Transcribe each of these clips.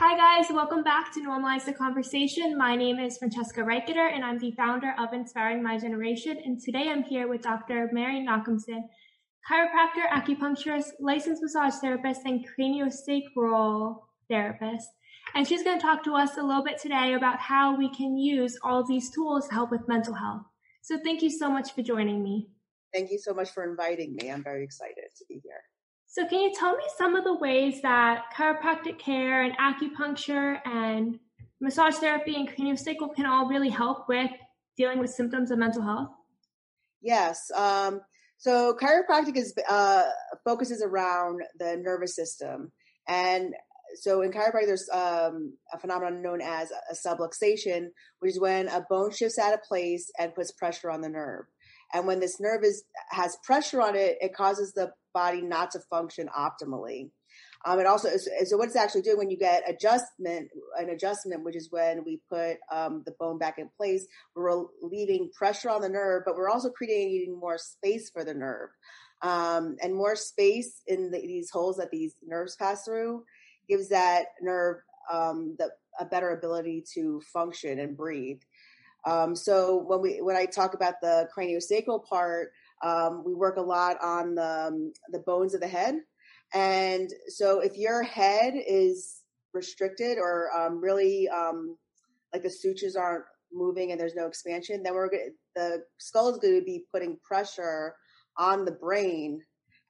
Hi, guys. Welcome back to Normalize the Conversation. My name is Francesca Reicheter, and I'm the founder of Inspiring My Generation. And today I'm here with Dr. Mary Nachumson, chiropractor, acupuncturist, licensed massage therapist, and craniosacral therapist. And she's going to talk to us a little bit today about how we can use all these tools to help with mental health. So thank you so much for joining me. Thank you so much for inviting me. I'm very excited to be here. So, can you tell me some of the ways that chiropractic care and acupuncture and massage therapy and craniosacral can all really help with dealing with symptoms of mental health? Yes. Um, so, chiropractic is uh, focuses around the nervous system, and so in chiropractic, there's um, a phenomenon known as a subluxation, which is when a bone shifts out of place and puts pressure on the nerve. And when this nerve is has pressure on it, it causes the body not to function optimally. Um, it also so what it's actually doing when you get adjustment, an adjustment, which is when we put um, the bone back in place, we're relieving pressure on the nerve, but we're also creating more space for the nerve, um, and more space in the, these holes that these nerves pass through gives that nerve um, the, a better ability to function and breathe. Um, so when we when I talk about the craniosacral part, um, we work a lot on the um, the bones of the head, and so if your head is restricted or um, really um, like the sutures aren't moving and there's no expansion, then we're the skull is going to be putting pressure on the brain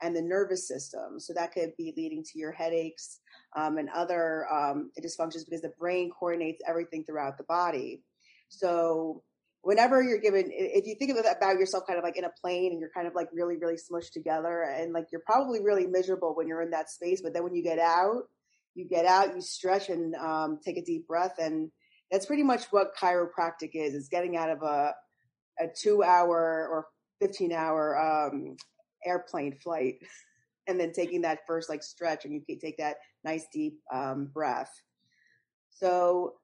and the nervous system. So that could be leading to your headaches um, and other um, dysfunctions because the brain coordinates everything throughout the body. So whenever you're given, if you think about yourself kind of like in a plane and you're kind of like really, really smushed together and like you're probably really miserable when you're in that space, but then when you get out, you get out, you stretch and um, take a deep breath. And that's pretty much what chiropractic is, is getting out of a, a two hour or 15 hour um, airplane flight and then taking that first like stretch and you can take that nice deep um, breath. So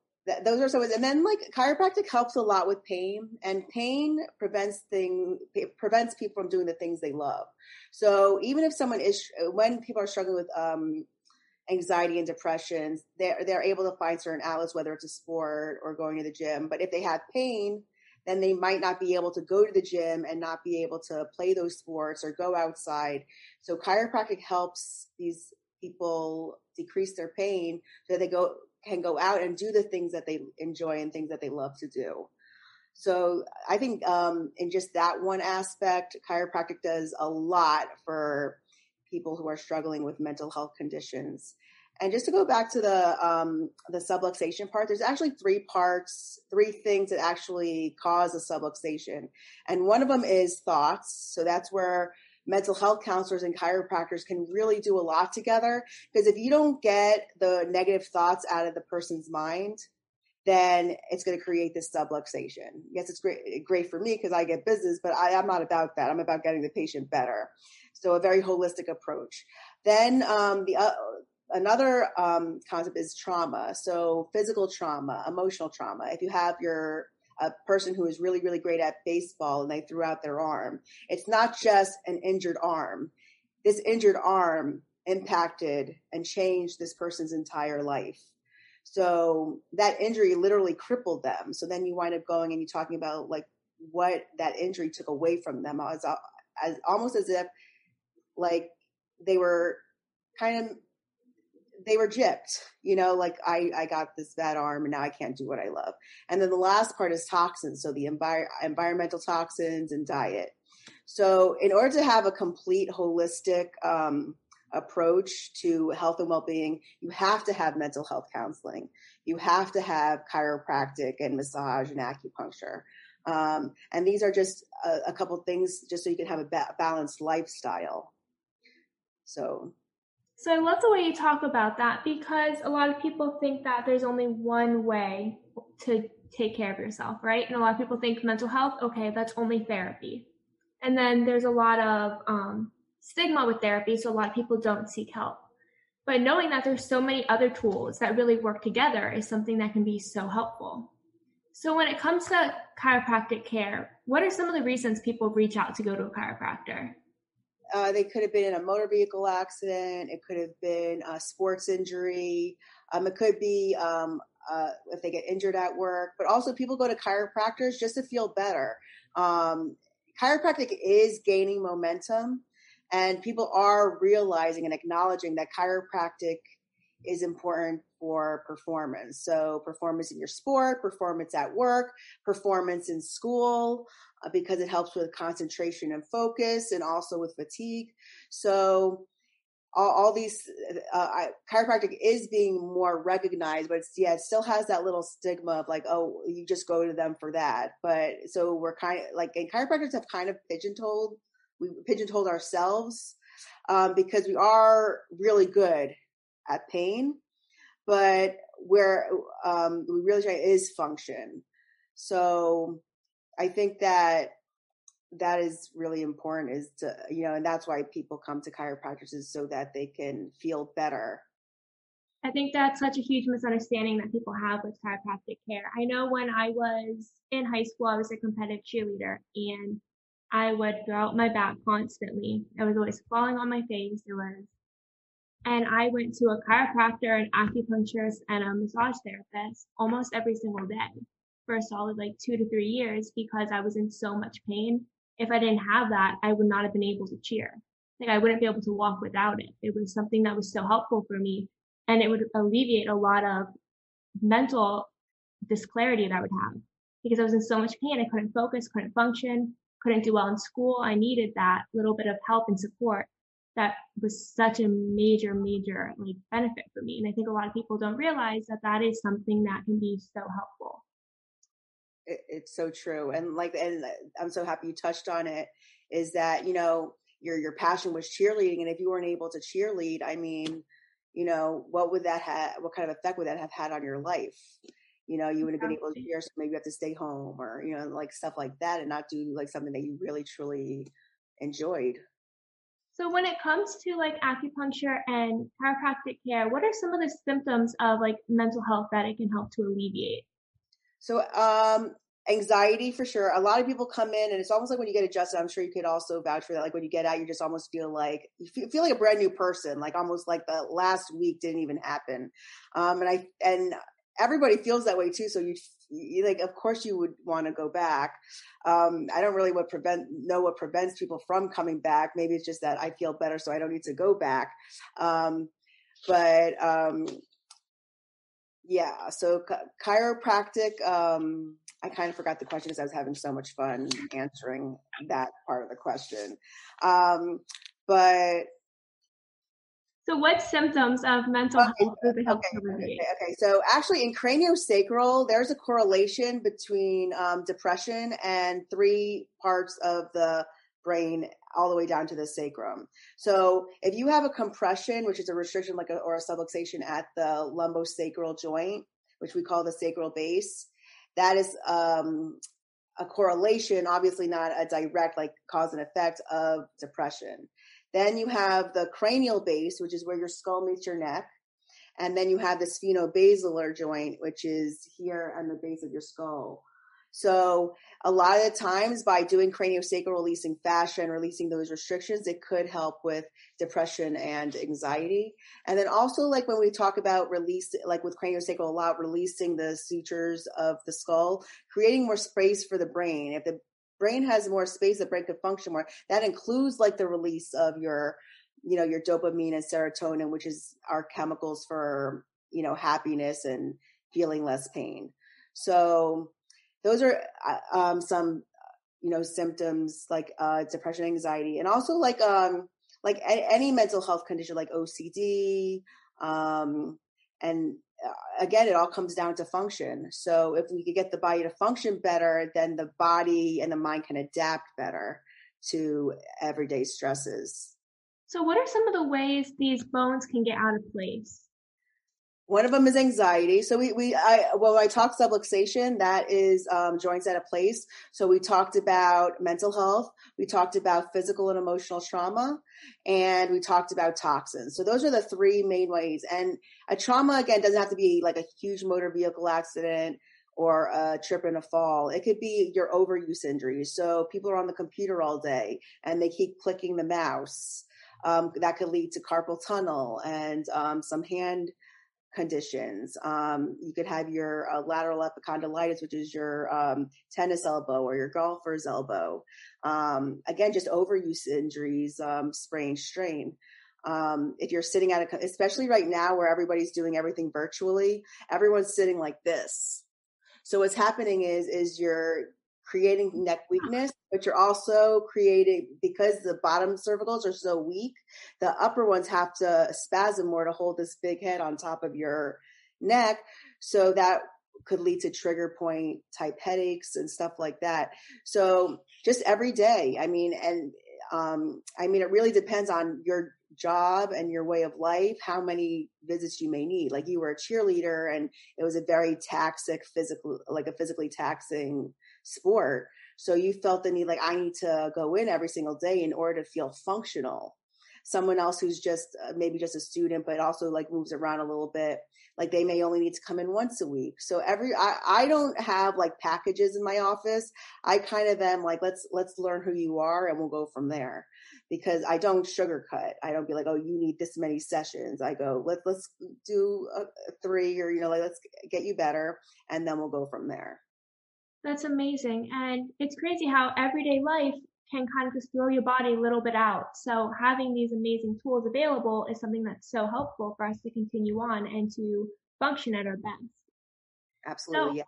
those are ways. And then like chiropractic helps a lot with pain and pain prevents thing prevents people from doing the things they love. So even if someone is, when people are struggling with, um, anxiety and depression, they're, they're able to find certain outlets, whether it's a sport or going to the gym. But if they have pain, then they might not be able to go to the gym and not be able to play those sports or go outside. So chiropractic helps these people decrease their pain so they go can go out and do the things that they enjoy and things that they love to do. So I think um, in just that one aspect, chiropractic does a lot for people who are struggling with mental health conditions. And just to go back to the um, the subluxation part, there's actually three parts, three things that actually cause a subluxation, and one of them is thoughts. So that's where mental health counselors and chiropractors can really do a lot together. Because if you don't get the negative thoughts out of the person's mind, then it's going to create this subluxation. Yes, it's great, great for me because I get business, but I, am not about that. I'm about getting the patient better. So a very holistic approach. Then um, the uh, another um, concept is trauma. So physical trauma, emotional trauma. If you have your a person who is really, really great at baseball and they threw out their arm. It's not just an injured arm. This injured arm impacted and changed this person's entire life. So that injury literally crippled them. So then you wind up going and you're talking about like what that injury took away from them as, as almost as if like they were kind of they were gypped, you know, like I, I got this bad arm and now I can't do what I love. And then the last part is toxins. So the envir- environmental toxins and diet. So in order to have a complete holistic, um, approach to health and well-being, you have to have mental health counseling. You have to have chiropractic and massage and acupuncture. Um, and these are just a, a couple things just so you can have a ba- balanced lifestyle. So so I love the way you talk about that because a lot of people think that there's only one way to take care of yourself, right? And a lot of people think mental health, okay, that's only therapy. And then there's a lot of um, stigma with therapy, so a lot of people don't seek help. But knowing that there's so many other tools that really work together is something that can be so helpful. So when it comes to chiropractic care, what are some of the reasons people reach out to go to a chiropractor? Uh, they could have been in a motor vehicle accident. It could have been a sports injury. Um, it could be um, uh, if they get injured at work, but also people go to chiropractors just to feel better. Um, chiropractic is gaining momentum, and people are realizing and acknowledging that chiropractic is important for performance. So, performance in your sport, performance at work, performance in school, because it helps with concentration and focus and also with fatigue. So, all, all these uh, I, chiropractic is being more recognized, but yeah, it still has that little stigma of like, oh, you just go to them for that. But so we're kind of like, and chiropractors have kind of pigeonholed, we pigeonholed ourselves um, because we are really good at pain, but where um, we really try is function. So I think that that is really important is to you know and that's why people come to chiropractors is so that they can feel better. I think that's such a huge misunderstanding that people have with chiropractic care. I know when i was in high school i was a competitive cheerleader and i would throw out my back constantly. I was always falling on my face. It was and i went to a chiropractor an acupuncturist and a massage therapist almost every single day for a solid like two to three years because I was in so much pain if I didn't have that, I would not have been able to cheer. Like I wouldn't be able to walk without it. It was something that was so helpful for me and it would alleviate a lot of mental disclarity that I would have because I was in so much pain. I couldn't focus, couldn't function, couldn't do well in school. I needed that little bit of help and support that was such a major, major like benefit for me. And I think a lot of people don't realize that that is something that can be so helpful it, it's so true and like and uh, i'm so happy you touched on it is that you know your your passion was cheerleading and if you weren't able to cheerlead i mean you know what would that have what kind of effect would that have had on your life? You know you would have been able to cheer so maybe you have to stay home or you know like stuff like that and not do like something that you really truly enjoyed. So when it comes to like acupuncture and chiropractic care what are some of the symptoms of like mental health that it can help to alleviate so, um, anxiety for sure. A lot of people come in, and it's almost like when you get adjusted. I'm sure you could also vouch for that. Like when you get out, you just almost feel like you feel, like a brand new person. Like almost like the last week didn't even happen. Um, and I and everybody feels that way too. So you, you like, of course, you would want to go back. Um, I don't really what prevent know what prevents people from coming back. Maybe it's just that I feel better, so I don't need to go back. Um, but um, yeah so chiropractic um i kind of forgot the question because i was having so much fun answering that part of the question. Um but so what symptoms of mental okay, health okay, okay, okay, so actually in craniosacral there's a correlation between um, depression and three parts of the brain all the way down to the sacrum. So if you have a compression, which is a restriction like a, or a subluxation at the lumbosacral joint, which we call the sacral base, that is um, a correlation, obviously not a direct like cause and effect of depression. Then you have the cranial base, which is where your skull meets your neck. And then you have the sphenobasilar joint, which is here on the base of your skull. So a lot of the times by doing craniosacral releasing fascia and releasing those restrictions, it could help with depression and anxiety. And then also like when we talk about release, like with craniosacral a lot, releasing the sutures of the skull, creating more space for the brain. If the brain has more space, the brain could function more. That includes like the release of your, you know, your dopamine and serotonin, which is our chemicals for, you know, happiness and feeling less pain. So those are uh, um, some you know symptoms like uh, depression anxiety and also like um like a- any mental health condition like ocd um and uh, again it all comes down to function. So if we could get the body to function better then the body and the mind can adapt better to everyday stresses. So what are some of the ways these bones can get out of place one of them is anxiety. So we, we, I, well I talked subluxation, that is um, joints at a place. So we talked about mental health. We talked about physical and emotional trauma and we talked about toxins. So those are the three main ways. And a trauma, again, doesn't have to be like a huge motor vehicle accident or a trip and a fall. It could be your overuse injuries. So people are on the computer all day and they keep clicking the mouse. Um, that could lead to carpal tunnel and um, some hand conditions. Um, you could have your uh, lateral epicondylitis, which is your um, tennis elbow or your golfer's elbow. Um, again, just overuse injuries, um, sprain, strain. Um, if you're sitting at a, especially right now where everybody's doing everything virtually, everyone's sitting like this. So what's happening is, is you're creating neck weakness, but you're also creating because the bottom cervicals are so weak, the upper ones have to spasm more to hold this big head on top of your neck. So that could lead to trigger point type headaches and stuff like that. So just every day, I mean, and um, I mean, it really depends on your job and your way of life, how many visits you may need. Like you were a cheerleader and it was a very taxic physical, like a physically taxing sport. So you felt the need, like, I need to go in every single day in order to feel functional. Someone else who's just uh, maybe just a student, but also like moves around a little bit, like they may only need to come in once a week. So every, I, I don't have like packages in my office. I kind of am like, let's, let's learn who you are and we'll go from there because I don't sugarcoat. I don't be like, oh, you need this many sessions. I go, let's, let's do a, a three or, you know, like, let's get you better. And then we'll go from there. That's amazing. And it's crazy how everyday life can kind of just throw your body a little bit out. So having these amazing tools available is something that's so helpful for us to continue on and to function at our best. Absolutely. So, yes.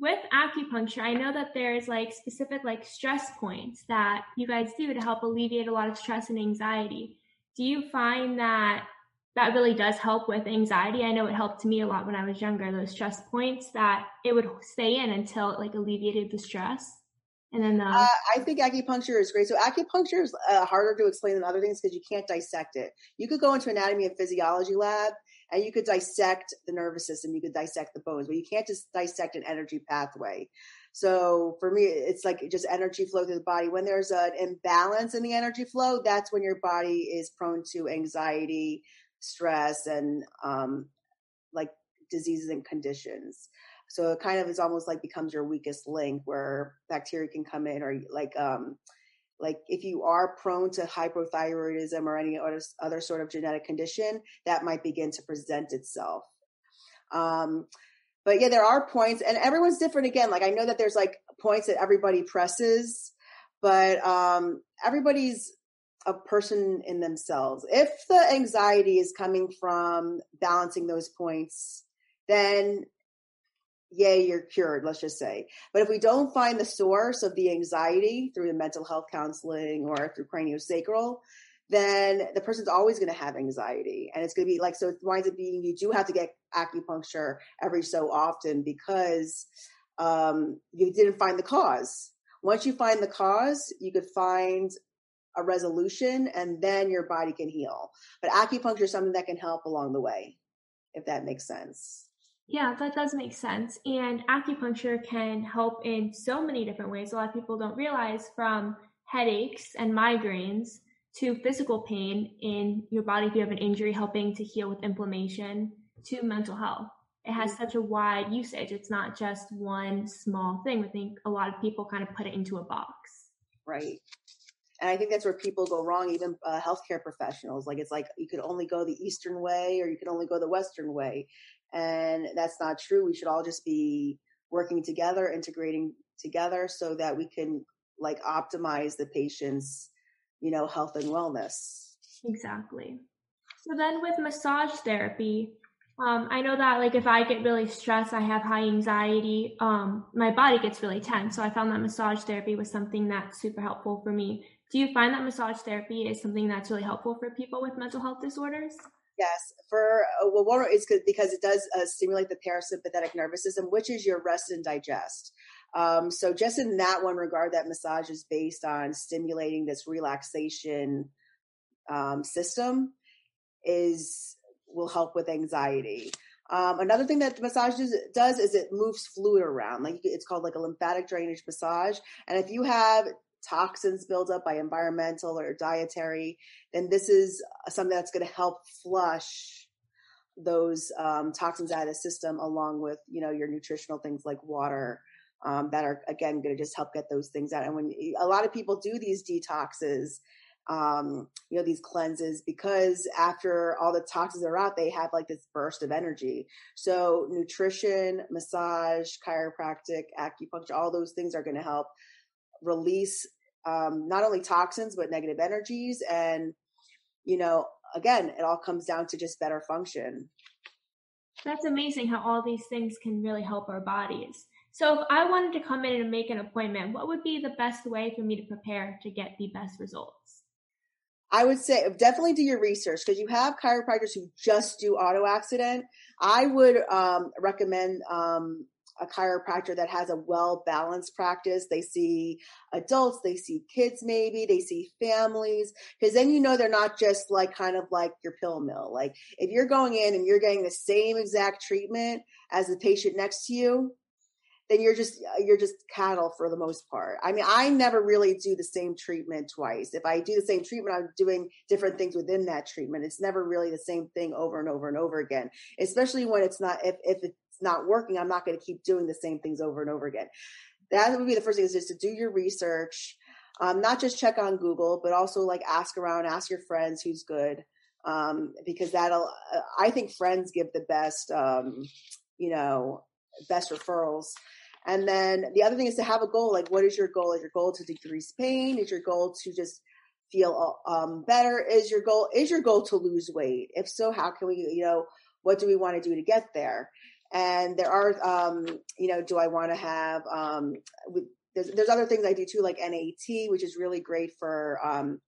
With acupuncture, I know that there's like specific like stress points that you guys do to help alleviate a lot of stress and anxiety. Do you find that that really does help with anxiety. I know it helped me a lot when I was younger, those stress points that it would stay in until it like alleviated the stress. And then the- uh, I think acupuncture is great. So acupuncture is uh, harder to explain than other things because you can't dissect it. You could go into anatomy and physiology lab and you could dissect the nervous system, you could dissect the bones, but you can't just dissect an energy pathway. So for me, it's like just energy flow through the body. When there's an imbalance in the energy flow, that's when your body is prone to anxiety, stress and um, like diseases and conditions. So it kind of is almost like becomes your weakest link where bacteria can come in or like um like if you are prone to hypothyroidism or any other, other sort of genetic condition, that might begin to present itself. Um, but yeah, there are points, and everyone's different. Again, like I know that there's like points that everybody presses, but um, everybody's a person in themselves. If the anxiety is coming from balancing those points, then yay, you're cured, let's just say. But if we don't find the source of the anxiety through the mental health counseling or through craniosacral, then the person's always going to have anxiety. And it's going to be like, so it winds up being you do have to get acupuncture every so often because um, you didn't find the cause. Once you find the cause, you could find a resolution and then your body can heal. But acupuncture is something that can help along the way, if that makes sense. Yeah, that does make sense. And acupuncture can help in so many different ways. A lot of people don't realize from headaches and migraines to physical pain in your body if you have an injury, helping to heal with inflammation to mental health. It has mm-hmm. such a wide usage. It's not just one small thing. I think a lot of people kind of put it into a box. Right. And I think that's where people go wrong, even uh, healthcare professionals. Like it's like you could only go the Eastern way or you could only go the Western way. And that's not true. We should all just be working together, integrating together so that we can like optimize the patient's, you know, health and wellness. Exactly. So then with massage therapy, um, I know that like if I get really stressed, I have high anxiety, um, my body gets really tense. So I found that massage therapy was something that's super helpful for me do you find that massage therapy is something that's really helpful for people with mental health disorders? Yes, for uh, well, one is because it does uh, stimulate the parasympathetic nervous system, which is your rest and digest. Um, so, just in that one regard, that massage is based on stimulating this relaxation um, system is will help with anxiety. Um, another thing that massage does, does, is it moves fluid around. Like it's called like a lymphatic drainage massage. And if you have toxins build up by environmental or dietary, then this is something that's going to help flush those um, toxins out of the system along with, you know, your nutritional things like water um, that are, again, going to just help get those things out. And when a lot of people do these detoxes, um, you know, these cleanses because after all the toxins are out, they have like this burst of energy. So nutrition, massage, chiropractic, acupuncture, all those things are going to help release um, not only toxins but negative energies. And you know again it all comes down to just better function. That's amazing how all these things can really help our bodies. So if i wanted to come in and make an appointment what would be the best way for me to prepare to get the best results? I would say definitely do your research because you have chiropractors who just do auto accident. I would um, recommend um, a chiropractor that has a well balanced practice. They see adults, they see kids, maybe they see families, because then you know they're not just like kind of like your pill mill. Like if you're going in and you're getting the same exact treatment as the patient next to you, then you're just uh, you're just cattle for the most part. I mean, I never really do the same treatment twice. If I do the same treatment, I'm doing different things within that treatment. It's never really the same thing over and over and over again. Especially when it's not if if it's not working, I'm not going to keep doing the same things over and over again. That would be the first thing is just to do your research. Um, not just check on Google, but also like ask around, ask your friends who's good, um, because that'll. Uh, I think friends give the best, um, you know, best referrals. And then the other thing is to have a goal. Like, what is your goal? Is your goal to decrease pain? Is your goal to just feel um, better? Is your goal is your goal to lose weight? If so, how can we? You know, what do we want to do to get there? And there are, um, you know, do I want to have? Um, there's, there's other things I do too, like NAET, which is really great for um,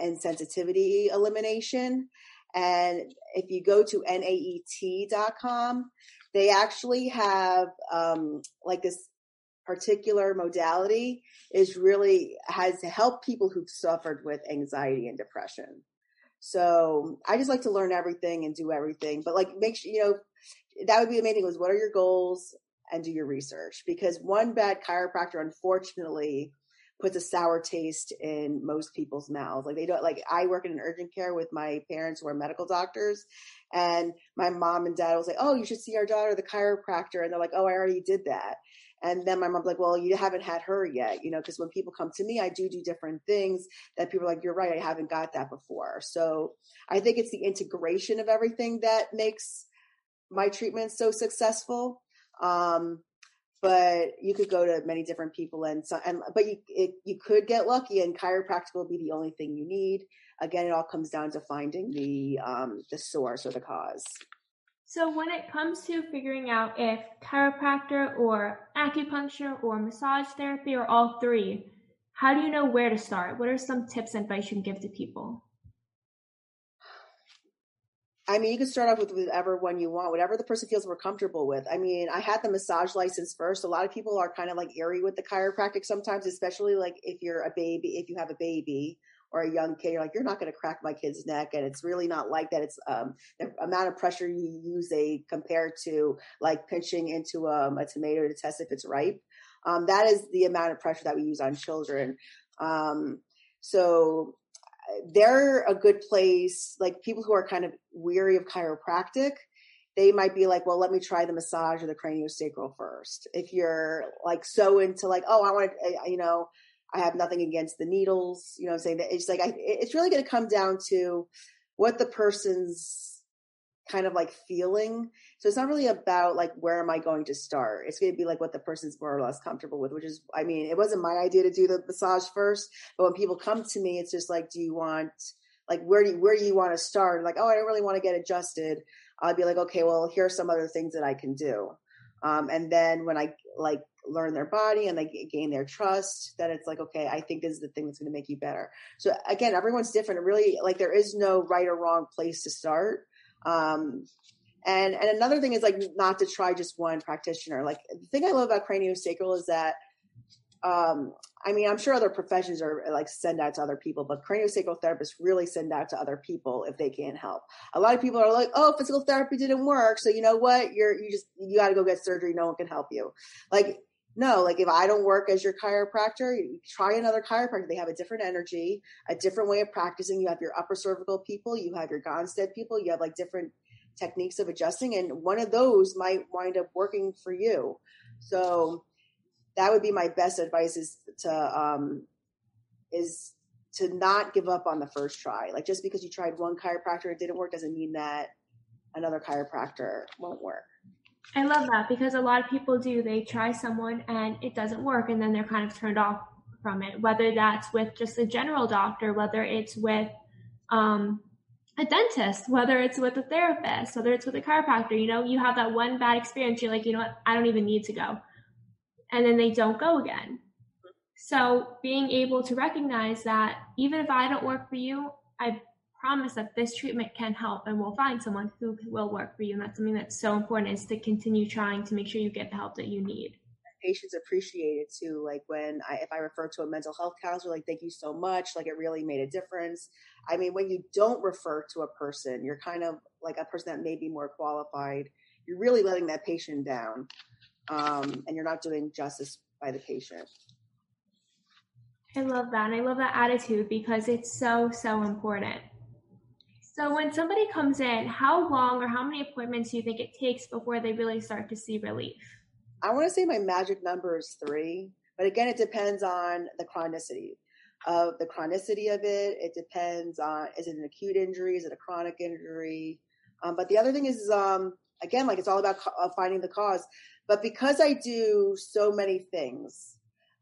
insensitivity elimination. And if you go to naet.com, they actually have um, like this particular modality is really has helped people who've suffered with anxiety and depression. So I just like to learn everything and do everything, but like make sure you know that would be thing was what are your goals and do your research because one bad chiropractor unfortunately puts a sour taste in most people's mouths. Like they don't like I work in an urgent care with my parents who are medical doctors and my mom and dad was like, "Oh, you should see our daughter the chiropractor." And they're like, "Oh, I already did that." And then my mom's like, "Well, you haven't had her yet, you know, because when people come to me, I do do different things that people are like, "You're right, I haven't got that before." So, I think it's the integration of everything that makes my treatment so successful. Um, but you could go to many different people and so, and but you it, you could get lucky and chiropractic will be the only thing you need. Again it all comes down to finding the um, the source or the cause. So when it comes to figuring out if chiropractor or acupuncture or massage therapy or all three how do you know where to start? What are some tips and advice you can give to people I mean, you can start off with whatever one you want, whatever the person feels more comfortable with. I mean, I had the massage license first. A lot of people are kind of like eerie with the chiropractic sometimes, especially like if you're a baby, if you have a baby or a young kid, you're like, you're not going to crack my kid's neck. And it's really not like that. It's um, the amount of pressure you use they compared to like pinching into um, a tomato to test if it's ripe. Um, that is the amount of pressure that we use on children. Um, so they're a good place. Like people who are kind of weary of chiropractic, they might be like, well, let me try the massage or the craniosacral first. If you're like so into like, oh, I want to, you know, I have nothing against the needles, you know, I'm saying that it's like, I, it's really going to come down to what the person's kind of like feeling. So it's not really about like where am I going to start. It's going to be like what the person's more or less comfortable with, which is I mean, it wasn't my idea to do the massage first, but when people come to me, it's just like, do you want like where do you, where do you want to start? Like, oh, I don't really want to get adjusted. I'll be like, okay, well, here are some other things that I can do. Um, and then when I like learn their body and they gain their trust, then it's like, okay, I think this is the thing that's going to make you better. So again, everyone's different. Really, like, there is no right or wrong place to start. Um, and and another thing is like not to try just one practitioner. Like the thing I love about craniosacral is that um, I mean, I'm sure other professions are like send out to other people, but craniosacral therapists really send out to other people if they can't help. A lot of people are like, "Oh, physical therapy didn't work, so you know what? You're you just you got to go get surgery. No one can help you." Like, no, like if I don't work as your chiropractor, you try another chiropractor. They have a different energy, a different way of practicing. You have your upper cervical people, you have your Gonstead people, you have like different techniques of adjusting, and one of those might wind up working for you. So that would be my best advice is to um, is to not give up on the first try. Like just because you tried one chiropractor it didn't work doesn't mean that another chiropractor won't work. I love that because a lot of people do. They try someone and it doesn't work, and then they're kind of turned off from it. Whether that's with just a general doctor, whether it's with um, a dentist, whether it's with a therapist, whether it's with a chiropractor. You know, you have that one bad experience. You're like, you know what? I don't even need to go, and then they don't go again. So being able to recognize that even if I don't work for you, I promise that this treatment can help and we'll find someone who will work for you. And that's something that's so important is to continue trying to make sure you get the help that you need. Patients appreciate it too. Like when I, if I refer to a mental health counselor, like, thank you so much. Like it really made a difference. I mean, when you don't refer to a person, you're kind of like a person that may be more qualified. You're really letting that patient down. Um, and you're not doing justice by the patient. I love that. And I love that attitude because it's so, so important. So when somebody comes in, how long or how many appointments do you think it takes before they really start to see relief? I want to say my magic number is three, but again, it depends on the chronicity of the chronicity of it. It depends on is it an acute injury, is it a chronic injury? Um, but the other thing is, um, again, like it's all about co- uh, finding the cause. But because I do so many things,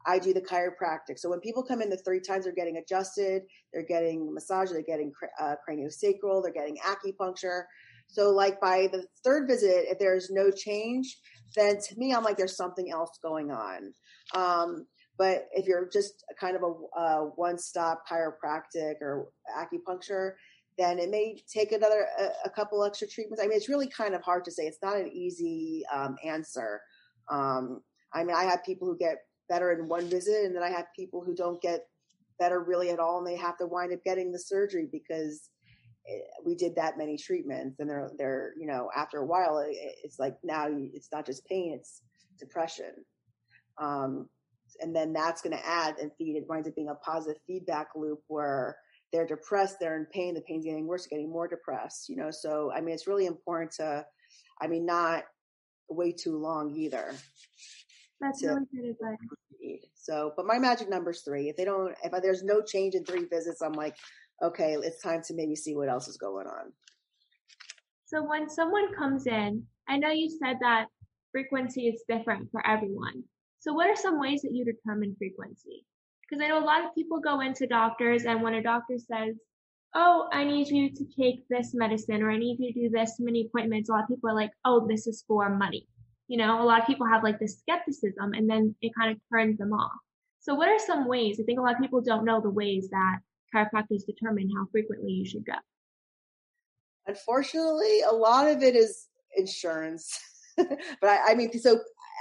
I do the chiropractic. So when people come in the three times, they're getting adjusted, they're getting massage, they're getting uh, craniosacral, they're getting acupuncture. So like by the third visit, if there's no change, then to me, I'm like, there's something else going on. Um, but if you're just kind of a, a one-stop chiropractic or acupuncture, then it may take another a, a, couple extra treatments. I mean, it's really kind of hard to say. It's not an easy um, answer. Um, I mean, I have people who get better in one visit, and then I have people who don't get better really at all, and they have to wind up getting the surgery because eh, we did that many treatments, and they're they're you know after a while it's like now it's not just pain, it's depression, um, and then that's going to add and feed. It winds up being a positive feedback loop where they're depressed, they're in pain, the pain's getting worse, getting more depressed, you know. So I mean, it's really important to, I mean, not way too long either. That's really good advice. So, but my magic number is three. If they don't, if there's no change in three visits, I'm like, okay, it's time to maybe see what else is going on. So when someone comes in, I know you said that frequency is different for everyone. So what are some ways that you determine frequency? Because I know a lot of people go into doctors and when a doctor says, oh, I need you to take this medicine or I need you to do this many appointments, a lot of people are like, oh, this is for money you know, a lot of people have like this skepticism and then it kind of turns them off. So what are some ways? I think a lot of people don't know the ways that chiropractors determine how frequently you should go. Unfortunately, a lot of it is insurance. but I, I, mean, so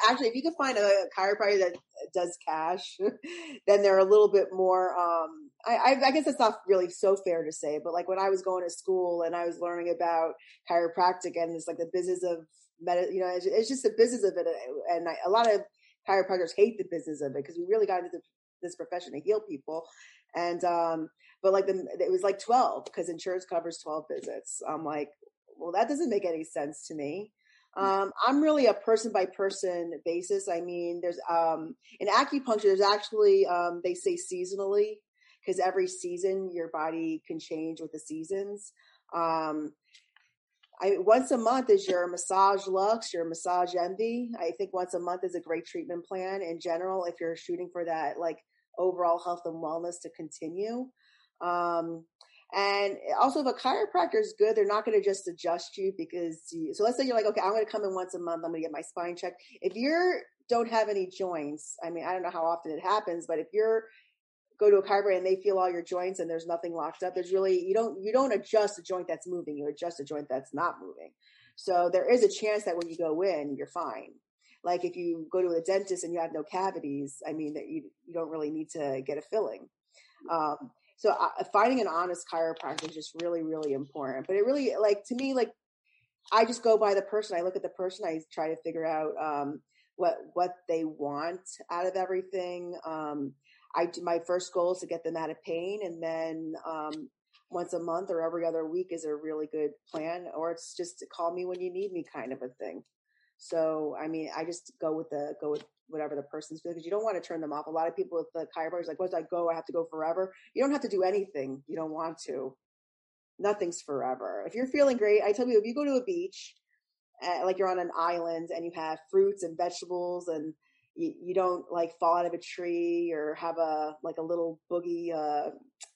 actually, if you can find a chiropractor that does cash, then they're a little bit more. Um, I, I, guess that's not really so fair to say, but like when I was going to school and I was learning about chiropractic and it's like the business of med- you know, it's, it's, just the business of it. Uh, and I, a lot of chiropractors hate the business of it because we really got into this profession to heal people. And, um, but like the, it was like 12 because insurance covers 12 visits. I'm like, well, that doesn't make any sense to me. Mm. Um, I'm really a person by person basis. I mean, there's, um, in acupuncture, there's actually, um, they say seasonally because every season your body can change with the seasons. Um, I once a month is your Massage Luxe, your Massage Envy. I think once a month is a great treatment plan in general if you're shooting for that like overall health and wellness to continue. Um, and also, if a chiropractor is good, they're not going to just adjust you because you, so let's say you're like, okay, I'm going to come in once a month. I'm going to get my spine checked. If you don't have any joints, I mean, I don't know how often it happens, but if you're go to a chiropractor and they feel all your joints and there's nothing locked up there's really you don't you don't adjust a joint that's moving you adjust a joint that's not moving. So there is a chance that when you go in you're fine. Like if you go to a dentist and you have no cavities i mean that you you don't really need to get a filling. Um, so uh, finding an honest chiropractor is just really really important but it really like to me like i just go by the person i look at the person i try to figure out um, what what they want out of everything. Um, I do my first goal is to get them out of pain, and then um, once a month or every other week is a really good plan. Or it's just call me when you need me, kind of a thing. So I mean, I just go with the go with whatever the person's because you don't want to turn them off. A lot of people with the chiropractors like, once I go, I have to go forever. You don't have to do anything. You don't want to. Nothing's forever. If you're feeling great, I tell you, if you go to a beach, uh, like you're on an island and you have fruits and vegetables and you, you don't like fall out of a tree or have a like a little boogie uh,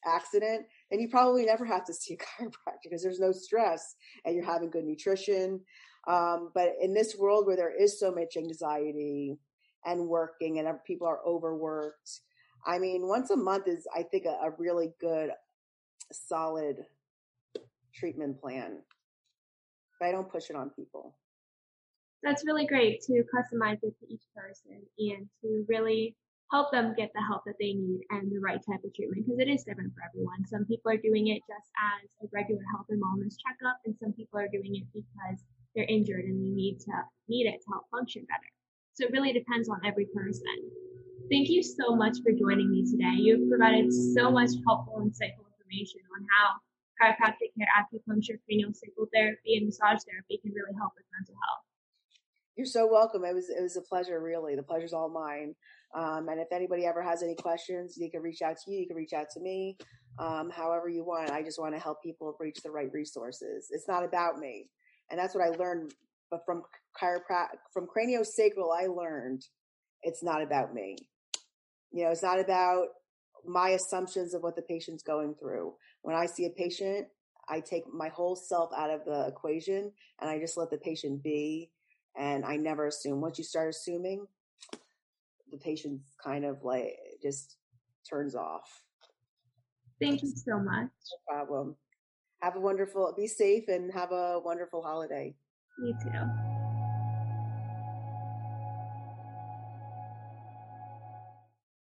accident, and you probably never have to see a chiropractor because there's no stress and you're having good nutrition. Um, but in this world where there is so much anxiety and working and people are overworked, I mean, once a month is, I think, a, a really good, solid treatment plan. But I don't push it on people that's really great to customize it to each person and to really help them get the help that they need and the right type of treatment because it is different for everyone. Some people are doing it just as a regular health and wellness checkup, and some people are doing it because they're injured and they need to need it to help function better. So it really depends on every person. Thank you so much for joining me today. You've provided so much helpful, insightful information on how chiropractic care, acupuncture, cranial sacral therapy, and massage therapy can really help with mental health. You're so welcome. It was it was a pleasure, really. The pleasure's all mine. Um, and if anybody ever has any questions, you can reach out to you. You can reach out to me, um, however you want. I just want to help people reach the right resources. It's not about me, and that's what I learned. But from chiropractic, from craniosacral, I learned it's not about me. You know, it's not about my assumptions of what the patient's going through. When I see a patient, I take my whole self out of the equation and I just let the patient be and I never assume. Once you start assuming, the patient kind of like just turns off. Thank you so much. No problem. Have a wonderful, be safe and have a wonderful holiday. You too.